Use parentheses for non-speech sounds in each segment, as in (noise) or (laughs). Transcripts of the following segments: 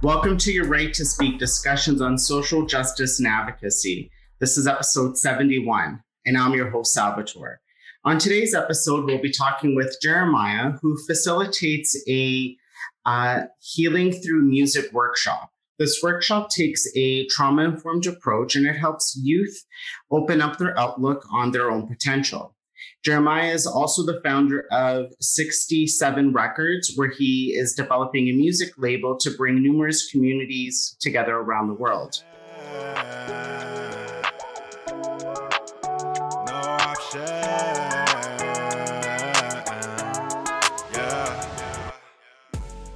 Welcome to Your Right to Speak discussions on social justice and advocacy. This is episode 71, and I'm your host, Salvatore. On today's episode, we'll be talking with Jeremiah, who facilitates a uh, healing through music workshop. This workshop takes a trauma informed approach and it helps youth open up their outlook on their own potential. Jeremiah is also the founder of 67 Records, where he is developing a music label to bring numerous communities together around the world.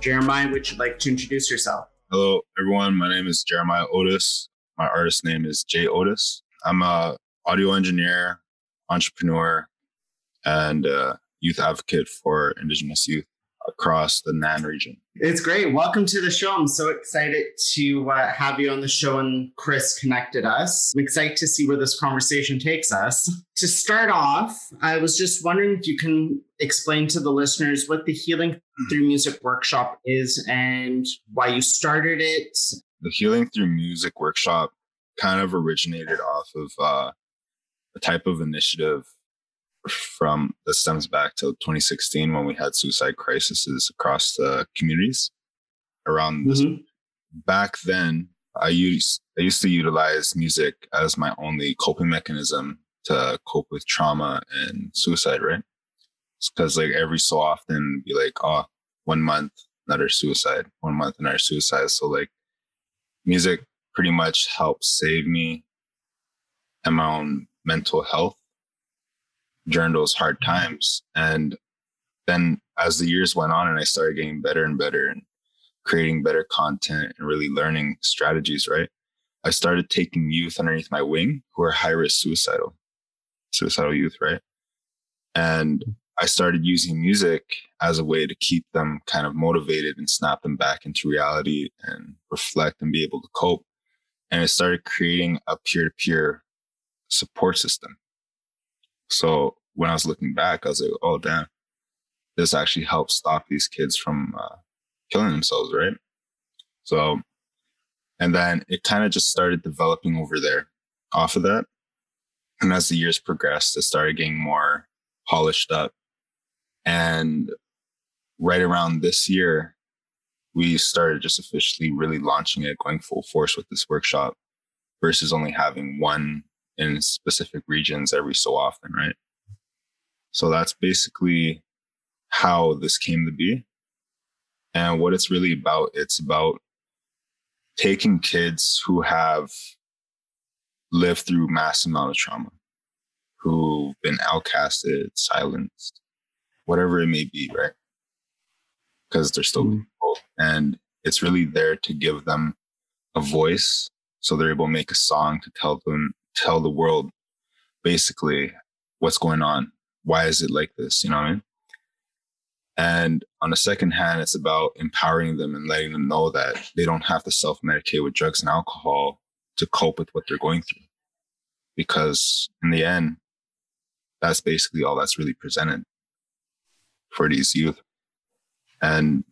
Jeremiah, would you like to introduce yourself? Hello, everyone. My name is Jeremiah Otis. My artist name is Jay Otis. I'm a audio engineer, entrepreneur, and uh, youth advocate for Indigenous youth across the NAN region. It's great. Welcome to the show. I'm so excited to uh, have you on the show, and Chris connected us. I'm excited to see where this conversation takes us. To start off, I was just wondering if you can explain to the listeners what the Healing Through Music workshop is and why you started it. The Healing Through Music workshop kind of originated off of uh, a type of initiative from that stems back to 2016 when we had suicide crises across the communities around this. Mm-hmm. Back then, I used I used to utilize music as my only coping mechanism to cope with trauma and suicide. Right? Because like every so often, be like, oh, one month another suicide, one month another suicide. So like, music pretty much helped save me and my own mental health during those hard times. And then as the years went on and I started getting better and better and creating better content and really learning strategies, right? I started taking youth underneath my wing who are high risk suicidal, suicidal youth, right? And I started using music as a way to keep them kind of motivated and snap them back into reality and reflect and be able to cope. And I started creating a peer to peer support system so when I was looking back, I was like, oh, damn, this actually helps stop these kids from uh, killing themselves, right? So, and then it kind of just started developing over there off of that. And as the years progressed, it started getting more polished up. And right around this year, we started just officially really launching it, going full force with this workshop versus only having one in specific regions every so often, right? So that's basically how this came to be. And what it's really about, it's about taking kids who have lived through mass amount of trauma, who've been outcasted, silenced, whatever it may be, right? Because they're still mm-hmm. people. And it's really there to give them a voice so they're able to make a song to tell them tell the world basically what's going on. Why is it like this? You know what I mean? And on the second hand, it's about empowering them and letting them know that they don't have to self medicate with drugs and alcohol to cope with what they're going through. Because in the end, that's basically all that's really presented for these youth. And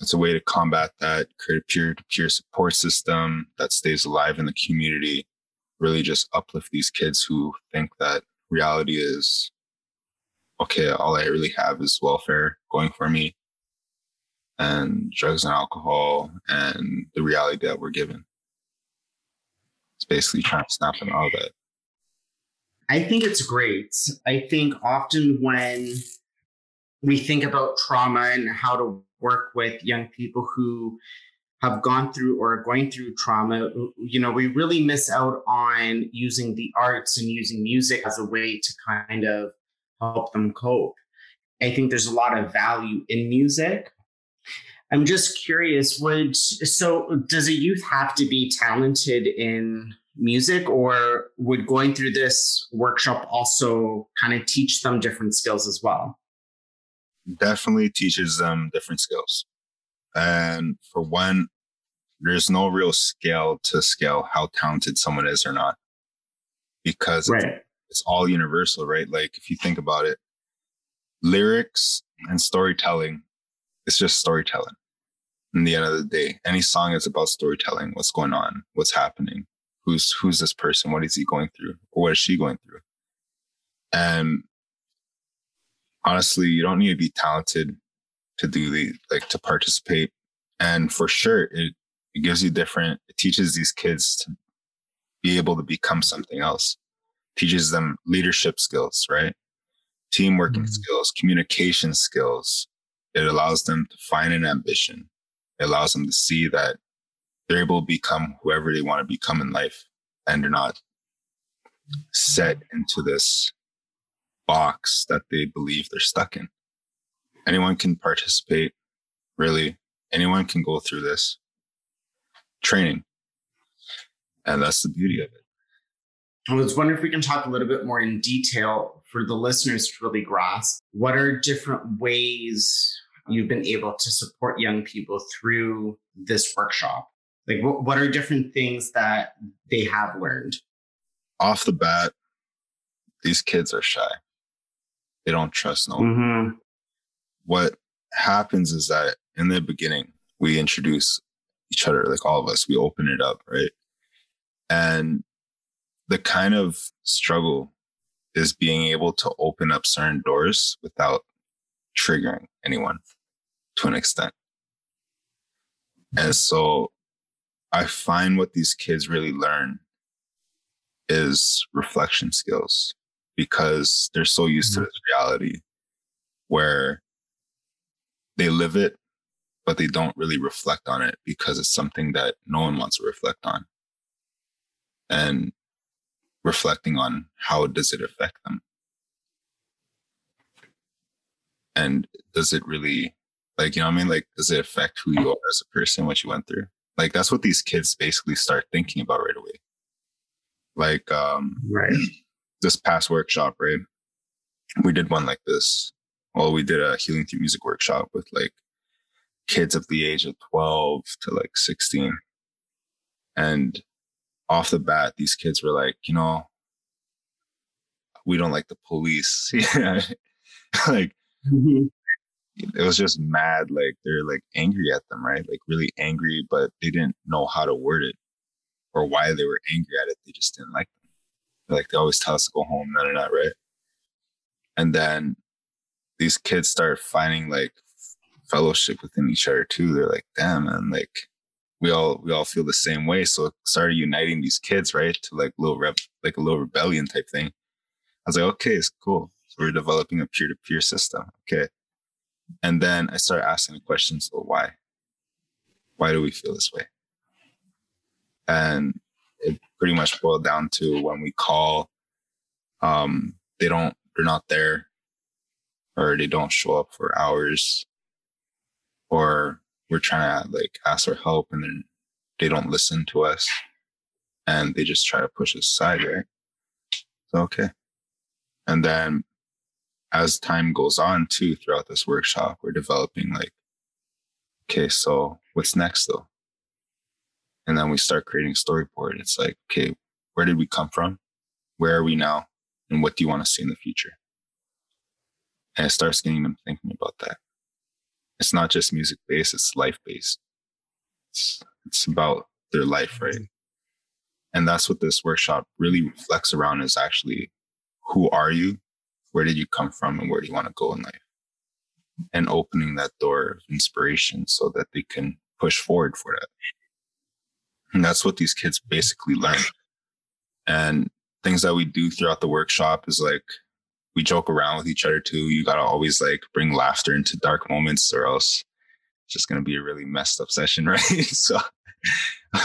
it's a way to combat that, create a peer to peer support system that stays alive in the community really just uplift these kids who think that reality is okay, all I really have is welfare going for me and drugs and alcohol and the reality that we're given. It's basically trying to snap them out of that. I think it's great. I think often when we think about trauma and how to work with young people who have gone through or are going through trauma, you know, we really miss out on using the arts and using music as a way to kind of help them cope. I think there's a lot of value in music. I'm just curious, would so does a youth have to be talented in music or would going through this workshop also kind of teach them different skills as well? Definitely teaches them different skills. And for one, there's no real scale to scale how talented someone is or not because right. it's, it's all universal, right? Like if you think about it, lyrics and storytelling, it's just storytelling. in the end of the day. Any song is about storytelling, what's going on, what's happening, who's who's this person, what is he going through, or what is she going through. And honestly, you don't need to be talented to do the like to participate. And for sure, it it gives you different. It teaches these kids to be able to become something else. Teaches them leadership skills, right? Teamworking mm-hmm. skills, communication skills. It allows them to find an ambition. It allows them to see that they're able to become whoever they want to become in life and they're not set into this box that they believe they're stuck in. Anyone can participate, really. Anyone can go through this training. And that's the beauty of it. I was wondering if we can talk a little bit more in detail for the listeners to really grasp what are different ways you've been able to support young people through this workshop? Like, what, what are different things that they have learned? Off the bat, these kids are shy. They don't trust no one. Mm-hmm. What happens is that in the beginning, we introduce each other, like all of us, we open it up, right? And the kind of struggle is being able to open up certain doors without triggering anyone to an extent. And so I find what these kids really learn is reflection skills because they're so used mm-hmm. to this reality where they live it, but they don't really reflect on it because it's something that no one wants to reflect on. And reflecting on how does it affect them? And does it really like, you know what I mean? Like, does it affect who you are as a person, what you went through? Like, that's what these kids basically start thinking about right away. Like, um, right. This past workshop, right? We did one like this. Well, we did a healing through music workshop with like kids of the age of 12 to like 16. And off the bat, these kids were like, you know, we don't like the police. (laughs) like, mm-hmm it was just mad. Like they're like angry at them, right? Like really angry, but they didn't know how to word it or why they were angry at it. They just didn't like them. Like they always tell us to go home, none of that, right? And then these kids start finding like fellowship within each other too. They're like, damn, and like we all we all feel the same way. So it started uniting these kids, right? To like little rep like a little rebellion type thing. I was like, okay, it's cool. So we're developing a peer-to-peer system. Okay. And then I started asking the questions, so why? Why do we feel this way? And it pretty much boiled down to when we call, um, they don't, they're not there, or they don't show up for hours, or we're trying to like ask for help and then they don't listen to us and they just try to push us aside, right? So, okay. And then as time goes on too throughout this workshop we're developing like okay so what's next though? And then we start creating storyboard. It's like okay where did we come from? Where are we now? And what do you want to see in the future and it starts getting them thinking about that it's not just music based it's life based it's, it's about their life right mm-hmm. and that's what this workshop really reflects around is actually who are you where did you come from and where do you want to go in life? And opening that door of inspiration so that they can push forward for that. And that's what these kids basically learn. And things that we do throughout the workshop is like we joke around with each other too. You gotta always like bring laughter into dark moments or else it's just gonna be a really messed up session, (laughs) right? so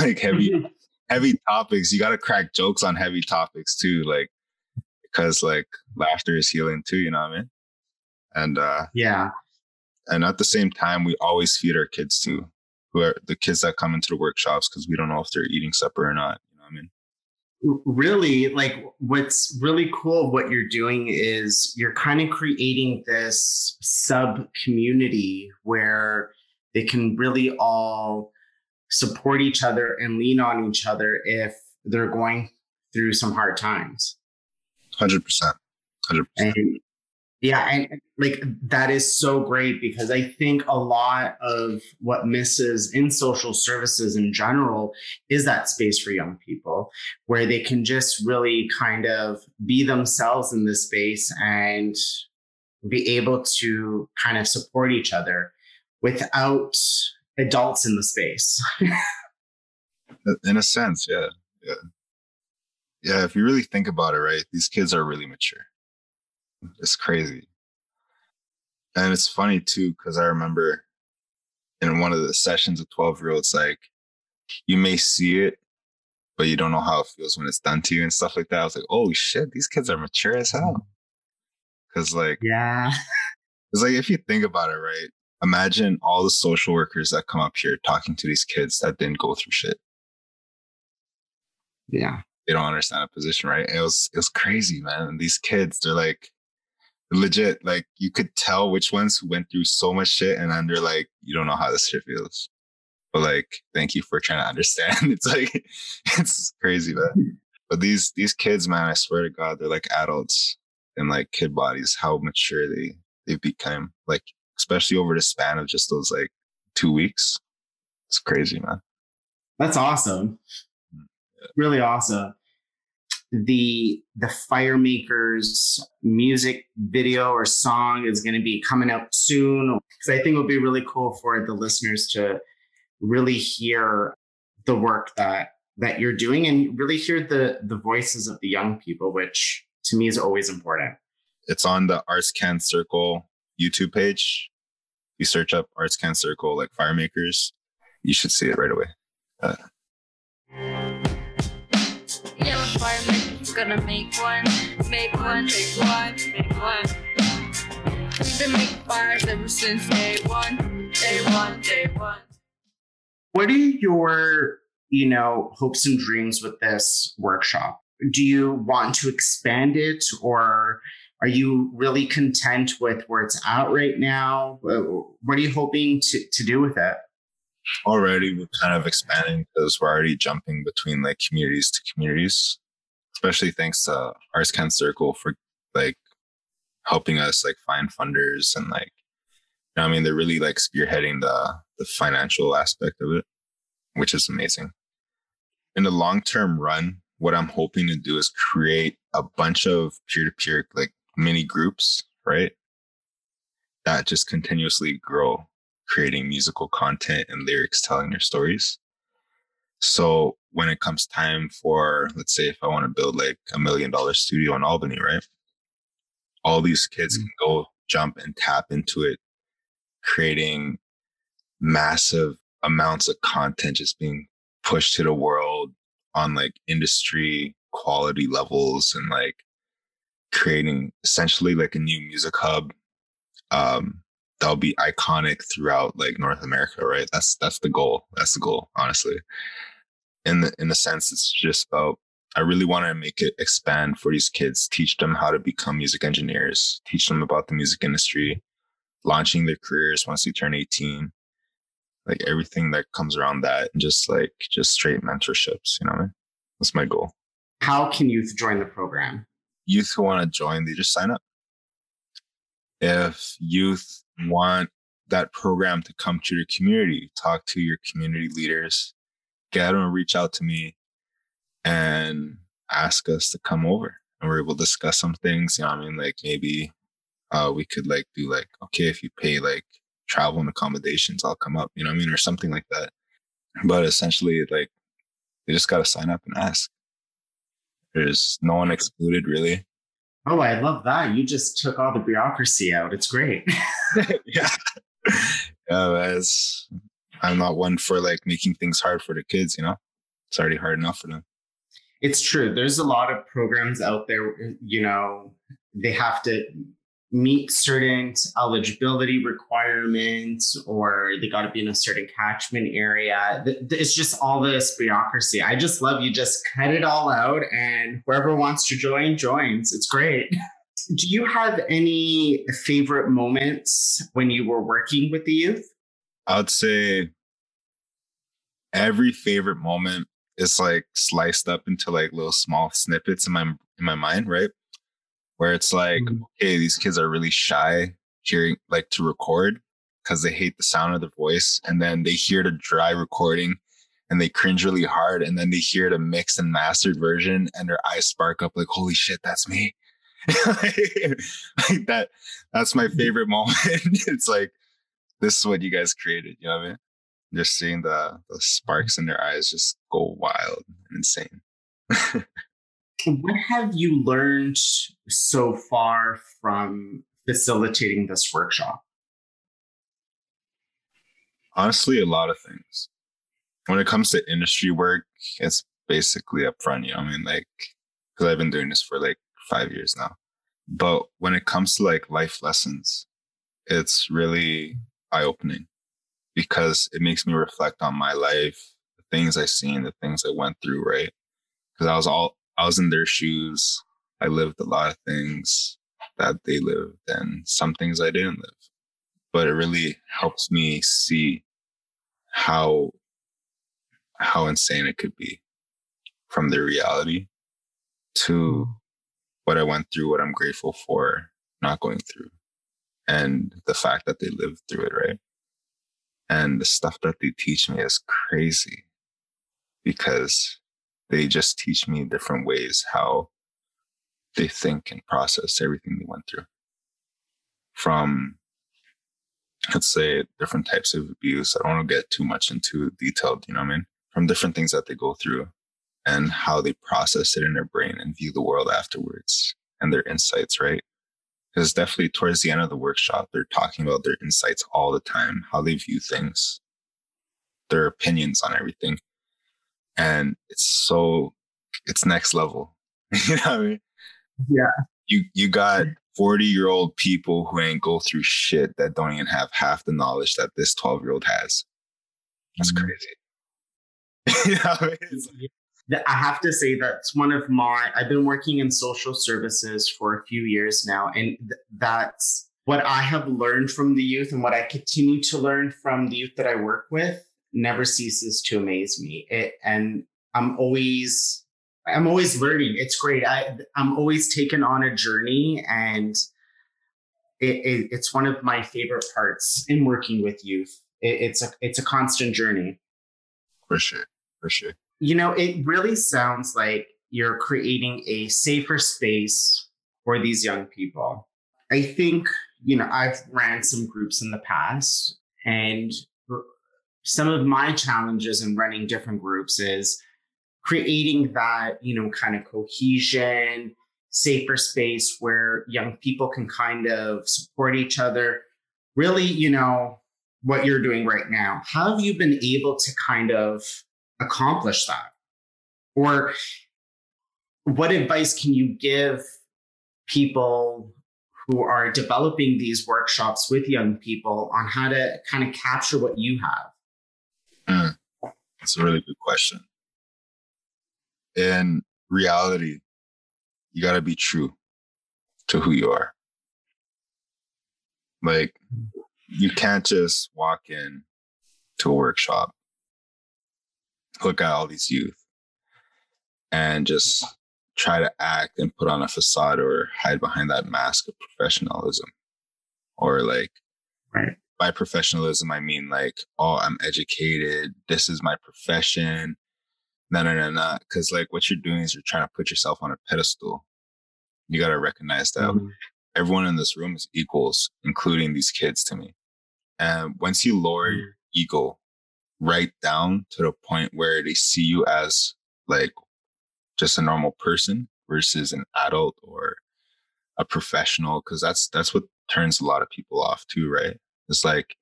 like heavy (laughs) heavy topics, you gotta crack jokes on heavy topics too. Like because like laughter is healing too, you know what I mean? And uh yeah. And at the same time, we always feed our kids too, who are the kids that come into the workshops because we don't know if they're eating supper or not. You know what I mean? Really like what's really cool what you're doing is you're kind of creating this sub community where they can really all support each other and lean on each other if they're going through some hard times Hundred percent. Hundred percent. Yeah, and like that is so great because I think a lot of what misses in social services in general is that space for young people where they can just really kind of be themselves in this space and be able to kind of support each other without adults in the space. (laughs) in a sense, yeah. Yeah. Yeah, if you really think about it, right, these kids are really mature. It's crazy. And it's funny too, because I remember in one of the sessions of 12 year olds, like you may see it, but you don't know how it feels when it's done to you and stuff like that. I was like, oh shit, these kids are mature as hell. Cause like, yeah. (laughs) It's like if you think about it, right? Imagine all the social workers that come up here talking to these kids that didn't go through shit. Yeah. They don't understand a position, right? It was it was crazy, man. And these kids, they're like legit, like you could tell which ones went through so much shit and they're like, you don't know how this shit feels. But like, thank you for trying to understand. (laughs) It's like (laughs) it's crazy, man. But these these kids, man, I swear to God, they're like adults in like kid bodies, how mature they they've become. Like, especially over the span of just those like two weeks. It's crazy, man. That's awesome. Mm, yeah. Really awesome the the firemakers music video or song is going to be coming out soon. Because i think it would be really cool for the listeners to really hear the work that that you're doing and really hear the the voices of the young people which to me is always important. It's on the arts can circle youtube page. You search up arts can circle like firemakers you should see it right away. Uh, gonna make one, make one, make one, make one. We've been making fires ever since day one, day one, day one. What are your, you know, hopes and dreams with this workshop? Do you want to expand it or are you really content with where it's at right now? What are you hoping to, to do with it? Already, we're kind of expanding because we're already jumping between like communities to communities especially thanks to Arts Can Circle for like helping us like find funders and like you know I mean they're really like spearheading the the financial aspect of it, which is amazing. In the long term run, what I'm hoping to do is create a bunch of peer to peer like mini groups, right? That just continuously grow, creating musical content and lyrics telling their stories. So when it comes time for, let's say, if I want to build like a million dollar studio in Albany, right? All these kids mm-hmm. can go jump and tap into it, creating massive amounts of content just being pushed to the world on like industry quality levels and like creating essentially like a new music hub um that'll be iconic throughout like North America, right? That's that's the goal. That's the goal, honestly in the in the sense it's just about I really want to make it expand for these kids, teach them how to become music engineers, teach them about the music industry, launching their careers once they turn 18, like everything that comes around that, and just like just straight mentorships, you know what I mean? That's my goal. How can youth join the program? Youth who want to join, they just sign up. If youth want that program to come to your community, talk to your community leaders, get them to reach out to me and ask us to come over and we're able to discuss some things. You know I mean? Like maybe uh, we could like do like, okay, if you pay like travel and accommodations, I'll come up, you know I mean? Or something like that. But essentially, like, they just got to sign up and ask. There's no one excluded, really. Oh, I love that. You just took all the bureaucracy out. It's great. (laughs) yeah. Yeah, it's I'm not one for like making things hard for the kids, you know? It's already hard enough for them. It's true. There's a lot of programs out there, you know, they have to meet certain eligibility requirements or they got to be in a certain catchment area. It's just all this bureaucracy. I just love you just cut it all out and whoever wants to join joins. It's great. (laughs) Do you have any favorite moments when you were working with the youth? I would say every favorite moment is like sliced up into like little small snippets in my in my mind, right? Where it's like, mm-hmm. okay, these kids are really shy hearing like to record because they hate the sound of their voice. And then they hear the dry recording and they cringe really hard. And then they hear the mixed and mastered version and their eyes spark up like, holy shit, that's me. (laughs) like that, that's my mm-hmm. favorite (laughs) moment. it's like, this is what you guys created. You know what I mean? Just seeing the, the sparks in their eyes just go wild and insane. (laughs) what have you learned so far from facilitating this workshop? Honestly, a lot of things. When it comes to industry work, it's basically upfront, you know I mean? Like, because I've been doing this for like five years now. But when it comes to like life lessons, it's really eye opening because it makes me reflect on my life, the things I've seen, the things I went through, right? Because I was all I was in their shoes. I lived a lot of things that they lived and some things I didn't live. But it really helps me see how how insane it could be from the reality to what I went through, what I'm grateful for not going through, and the fact that they lived through it, right? And the stuff that they teach me is crazy because they just teach me different ways how they think and process everything they went through. From, let's say, different types of abuse. I don't want to get too much into detailed, you know what I mean? From different things that they go through and how they process it in their brain and view the world afterwards and their insights, right? Because definitely towards the end of the workshop, they're talking about their insights all the time, how they view things, their opinions on everything and it's so it's next level. (laughs) you know what I mean? Yeah. You you got 40 year old people who ain't go through shit that don't even have half the knowledge that this 12 year old has. That's mm-hmm. crazy. (laughs) you know I, mean? I have to say that's one of my I've been working in social services for a few years now and th- that's what I have learned from the youth and what I continue to learn from the youth that I work with never ceases to amaze me. It, and I'm always I'm always learning. It's great. I I'm always taken on a journey, and it, it, it's one of my favorite parts in working with youth. It, it's a it's a constant journey. For sure, for sure. You know, it really sounds like you're creating a safer space for these young people. I think you know I've ran some groups in the past, and some of my challenges in running different groups is creating that, you know, kind of cohesion, safer space where young people can kind of support each other. Really, you know, what you're doing right now. How have you been able to kind of accomplish that? Or what advice can you give people who are developing these workshops with young people on how to kind of capture what you have? That's a really good question. In reality, you got to be true to who you are. Like, you can't just walk in to a workshop, look at all these youth, and just try to act and put on a facade or hide behind that mask of professionalism or like right by professionalism, I mean like, oh, I'm educated. This is my profession. No, no, no, no. Because like what you're doing is you're trying to put yourself on a pedestal. You got to recognize that mm-hmm. everyone in this room is equals, including these kids to me. And once you lower mm-hmm. your ego right down to the point where they see you as like just a normal person versus an adult or a professional, because that's that's what turns a lot of people off too, right? It's like,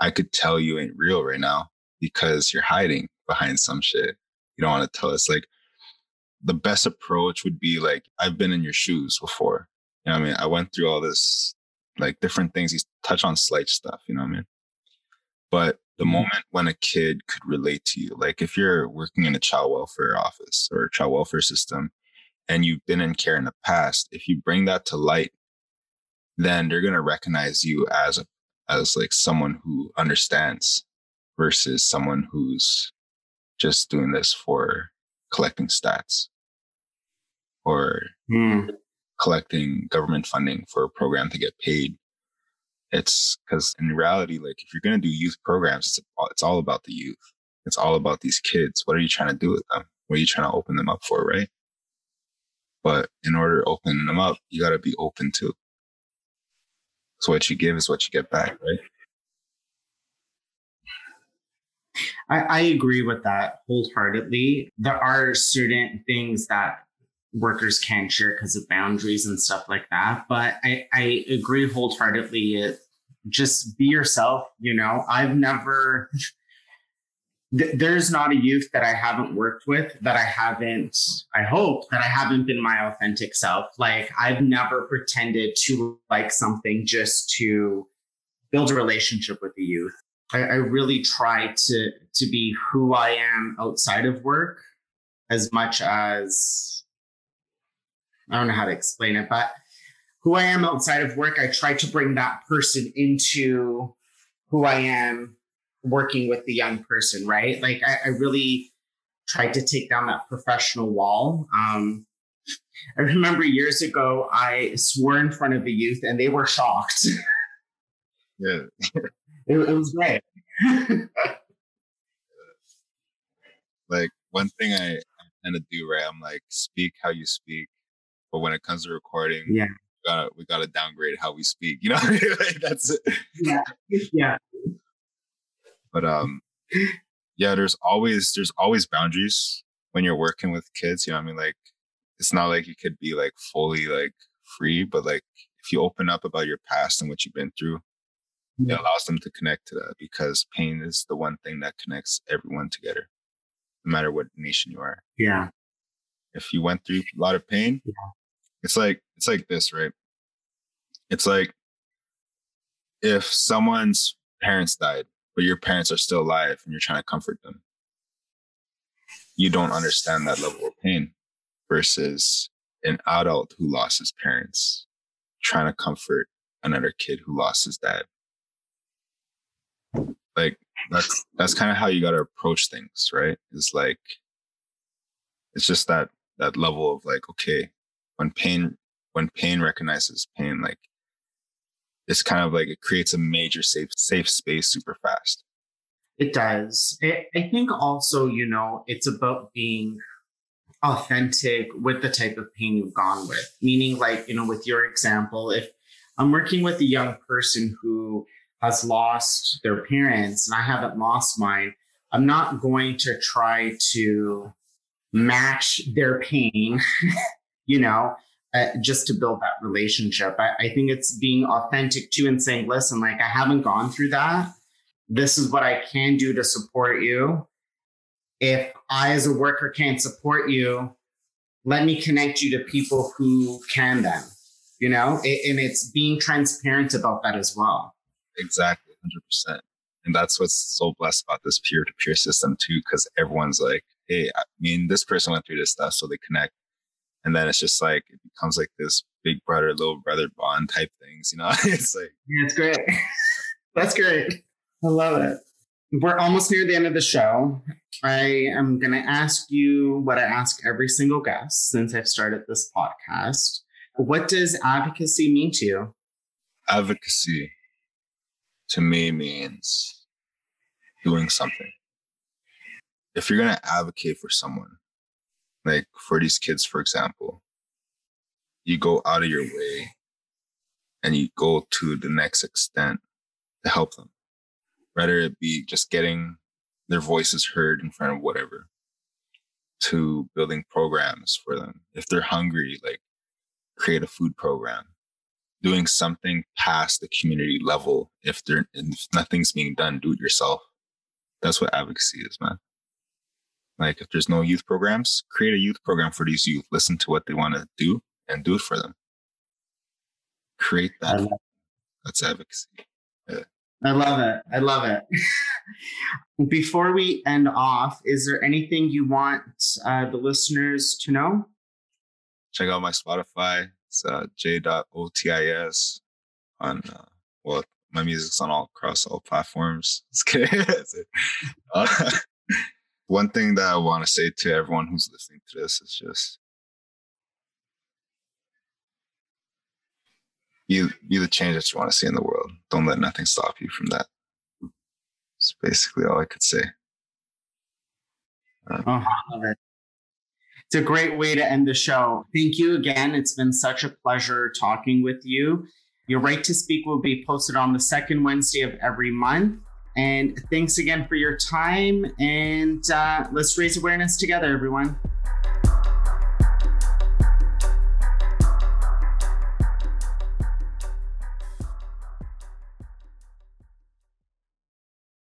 I could tell you ain't real right now because you're hiding behind some shit. You don't want to tell us. Like, the best approach would be like, I've been in your shoes before. You know what I mean? I went through all this, like different things. You touch on slight stuff, you know what I mean? But the mm-hmm. moment when a kid could relate to you, like if you're working in a child welfare office or a child welfare system and you've been in care in the past, if you bring that to light, then they're going to recognize you as a as like someone who understands versus someone who's just doing this for collecting stats or mm. collecting government funding for a program to get paid. It's because in reality, like if you're going to do youth programs, it's, it's all about the youth. It's all about these kids. What are you trying to do with them? What are you trying to open them up for, right? But in order to open them up, you got to be open to. So what you give is what you get back, right? I, I agree with that wholeheartedly. There are certain things that workers can't share because of boundaries and stuff like that. But I, I agree wholeheartedly. It, just be yourself. You know, I've never, th- there's not a youth that I haven't worked with that I haven't, I hope that I haven't been my authentic self. Like I've never pretended to like something just to build a relationship with the youth. I, I really try to to be who I am outside of work as much as I don't know how to explain it, but who I am outside of work, I try to bring that person into who I am working with the young person, right? Like I, I really tried to take down that professional wall. Um, I remember years ago, I swore in front of the youth and they were shocked. (laughs) Yeah. it, it was great. (laughs) like one thing I, I tend to do, right? I'm like, speak how you speak, but when it comes to recording, yeah, we gotta we gotta downgrade how we speak. You know, (laughs) like, that's it. Yeah, yeah. But um, yeah, there's always there's always boundaries when you're working with kids. You know, I mean, like it's not like you could be like fully like free, but like if you open up about your past and what you've been through, it allows them to connect to that because pain is the one thing that connects everyone together, no matter what nation you are. Yeah. If you went through a lot of pain, yeah. it's like it's like this, right? It's like if someone's parents died, but your parents are still alive and you're trying to comfort them. You don't understand that level of pain versus an adult who lost his parents trying to comfort another kid who lost his dad like that's that's kind of how you got to approach things right it's like it's just that that level of like okay when pain when pain recognizes pain like it's kind of like it creates a major safe safe space super fast. It does. It, i think also you know it's about being authentic with the type of pain you've gone with. Meaning like you know with your example if i'm working with a young person who has lost their parents and I haven't lost mine, I'm not going to try to match their pain, (laughs) you know, uh, just to build that relationship. I, I think it's being authentic too and saying, listen, like I haven't gone through that. This is what I can do to support you. If I, as a worker, can't support you, let me connect you to people who can then, you know, and it's being transparent about that as well. Exactly, 100%. And that's what's so blessed about this peer to peer system, too, because everyone's like, hey, I mean, this person went through this stuff, so they connect. And then it's just like, it becomes like this big brother, little brother bond type things, you know? (laughs) it's like, yeah, it's great. (laughs) (laughs) that's great. I love it. We're almost near the end of the show. I am going to ask you what I ask every single guest since I've started this podcast. What does advocacy mean to you? Advocacy to me means doing something. If you're going to advocate for someone, like for these kids, for example, you go out of your way and you go to the next extent to help them, whether it be just getting their voices heard in front of whatever, to building programs for them. If they're hungry, like create a food program doing something past the community level. If there if nothing's being done, do it yourself. That's what advocacy is, man. Like if there's no youth programs, create a youth program for these youth. Listen to what they want to do and do it for them. Create that. That's advocacy. Yeah. I love it. I love it. (laughs) Before we end off, is there anything you want uh, the listeners to know? Check out my Spotify, it's uh, j.otis on, uh, well, my music's on all across all platforms. (laughs) uh, (laughs) one thing that I want to say to everyone who's listening to this is just be be the change that you want to see in the world. Don't let nothing stop you from that. It's basically all I could say. Uh, oh, I love it. It's a great way to end the show. Thank you again. It's been such a pleasure talking with you. Your right to speak will be posted on the second Wednesday of every month. And thanks again for your time. And uh, let's raise awareness together, everyone.